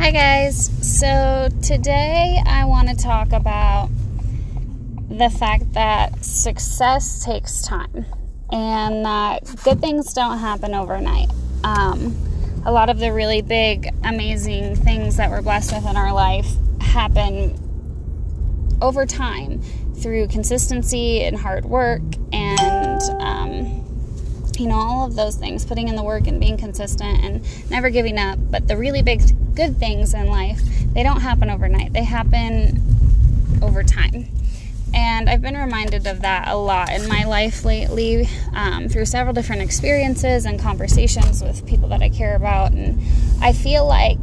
Hi, guys. So, today I want to talk about the fact that success takes time and that good things don't happen overnight. Um, a lot of the really big, amazing things that we're blessed with in our life happen over time through consistency and hard work and um, you know all of those things putting in the work and being consistent and never giving up but the really big good things in life they don't happen overnight they happen over time and I've been reminded of that a lot in my life lately um, through several different experiences and conversations with people that I care about. And I feel like,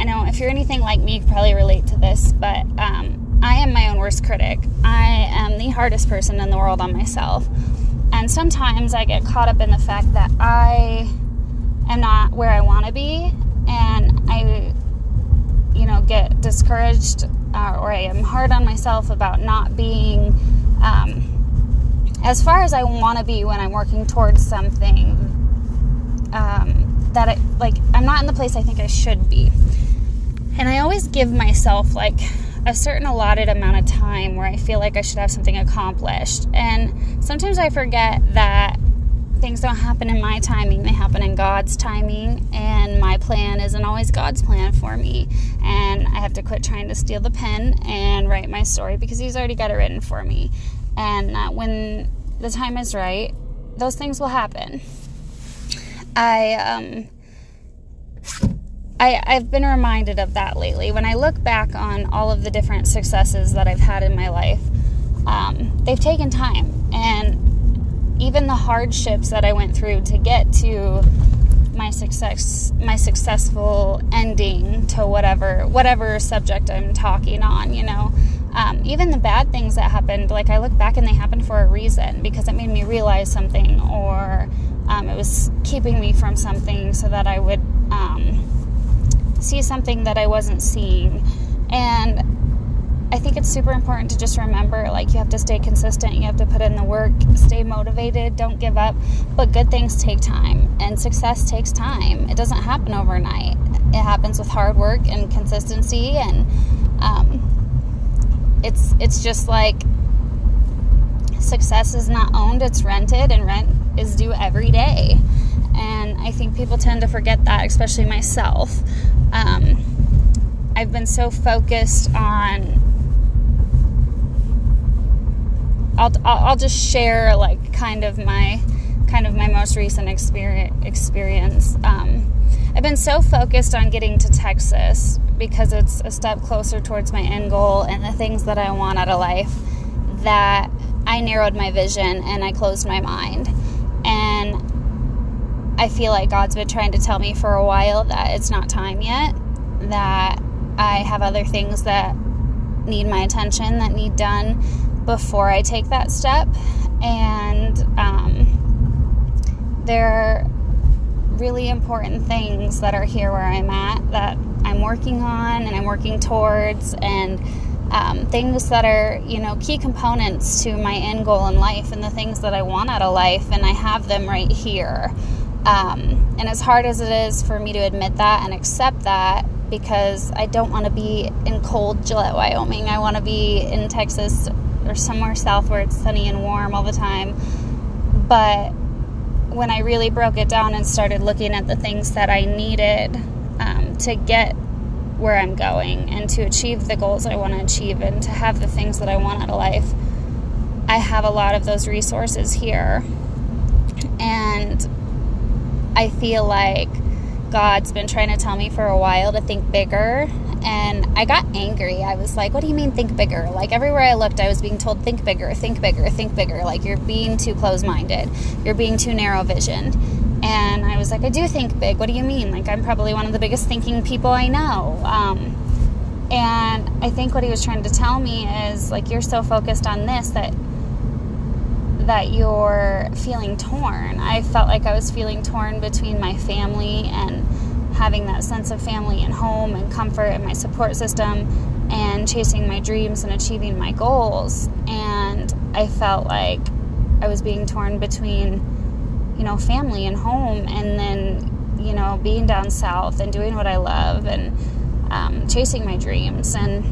I know if you're anything like me, you probably relate to this, but um, I am my own worst critic. I am the hardest person in the world on myself. And sometimes I get caught up in the fact that I am not where I want to be, and I, you know, get discouraged uh, or I am hard on myself about not being um, as far as I want to be when I'm working towards something um, that I like. I'm not in the place I think I should be, and I always give myself like a certain allotted amount of time where I feel like I should have something accomplished. And sometimes I forget that things don't happen in my timing, they happen in God's timing. And my plan isn't always God's plan for me. And I have to quit trying to steal the pen and write my story because He's already got it written for me. And uh, when the time is right, those things will happen. I, um, I, I've been reminded of that lately. When I look back on all of the different successes that I've had in my life, um, they've taken time. And even the hardships that I went through to get to my success, my successful ending to whatever whatever subject I'm talking on, you know, um, even the bad things that happened, like I look back and they happened for a reason because it made me realize something, or um, it was keeping me from something so that I would um, see something that I wasn't seeing. Think it's super important to just remember like you have to stay consistent, you have to put in the work, stay motivated, don't give up. But good things take time, and success takes time. It doesn't happen overnight. It happens with hard work and consistency, and um, it's it's just like success is not owned; it's rented, and rent is due every day. And I think people tend to forget that, especially myself. Um, I've been so focused on. I'll, I'll just share like kind of my kind of my most recent experience. Um, I've been so focused on getting to Texas because it's a step closer towards my end goal and the things that I want out of life that I narrowed my vision and I closed my mind. And I feel like God's been trying to tell me for a while that it's not time yet, that I have other things that need my attention, that need done before I take that step. And um, there are really important things that are here where I'm at that I'm working on and I'm working towards, and um, things that are, you know, key components to my end goal in life and the things that I want out of life, and I have them right here. Um, and as hard as it is for me to admit that and accept that, because I don't want to be in cold Gillette, Wyoming. I want to be in Texas or somewhere south where it's sunny and warm all the time. But when I really broke it down and started looking at the things that I needed um, to get where I'm going and to achieve the goals I want to achieve and to have the things that I want out of life, I have a lot of those resources here. And I feel like God's been trying to tell me for a while to think bigger. And I got angry. I was like, what do you mean think bigger? Like everywhere I looked, I was being told, think bigger, think bigger, think bigger. Like you're being too close minded, you're being too narrow visioned. And I was like, I do think big. What do you mean? Like I'm probably one of the biggest thinking people I know. Um, and I think what he was trying to tell me is like, you're so focused on this that that you're feeling torn. I felt like I was feeling torn between my family and having that sense of family and home and comfort and my support system and chasing my dreams and achieving my goals. And I felt like I was being torn between, you know, family and home and then you know, being down south and doing what I love and um, chasing my dreams. And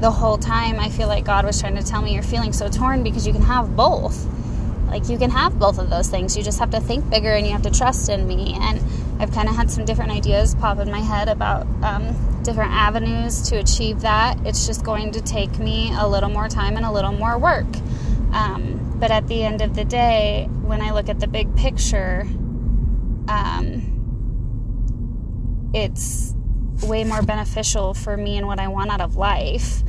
the whole time, I feel like God was trying to tell me, You're feeling so torn because you can have both. Like, you can have both of those things. You just have to think bigger and you have to trust in me. And I've kind of had some different ideas pop in my head about um, different avenues to achieve that. It's just going to take me a little more time and a little more work. Um, but at the end of the day, when I look at the big picture, um, it's way more beneficial for me and what I want out of life.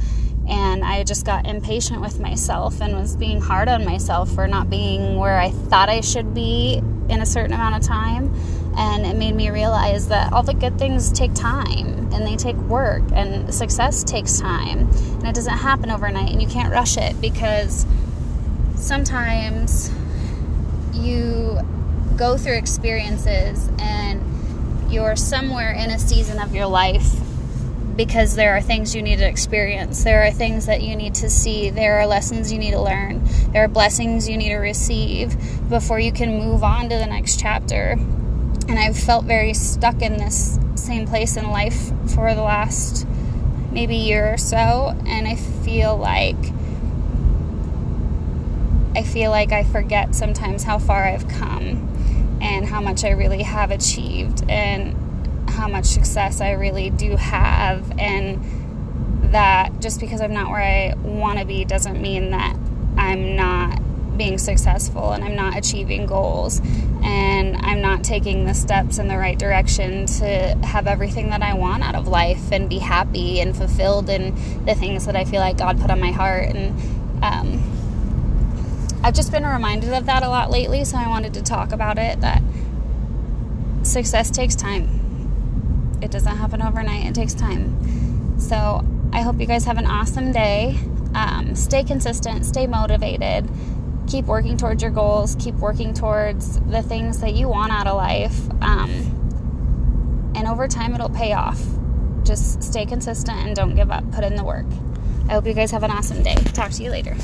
And I just got impatient with myself and was being hard on myself for not being where I thought I should be in a certain amount of time. And it made me realize that all the good things take time and they take work, and success takes time. And it doesn't happen overnight, and you can't rush it because sometimes you go through experiences and you're somewhere in a season of your life because there are things you need to experience. There are things that you need to see. There are lessons you need to learn. There are blessings you need to receive before you can move on to the next chapter. And I've felt very stuck in this same place in life for the last maybe year or so. And I feel like I feel like I forget sometimes how far I've come and how much I really have achieved and how much success I really do have and that just because I'm not where I want to be doesn't mean that I'm not being successful and I'm not achieving goals and I'm not taking the steps in the right direction to have everything that I want out of life and be happy and fulfilled in the things that I feel like God put on my heart and um, I've just been reminded of that a lot lately, so I wanted to talk about it that success takes time. It doesn't happen overnight, it takes time. So I hope you guys have an awesome day. Um, stay consistent, stay motivated, keep working towards your goals, keep working towards the things that you want out of life. Um, and over time, it'll pay off. Just stay consistent and don't give up. Put in the work. I hope you guys have an awesome day. Talk to you later.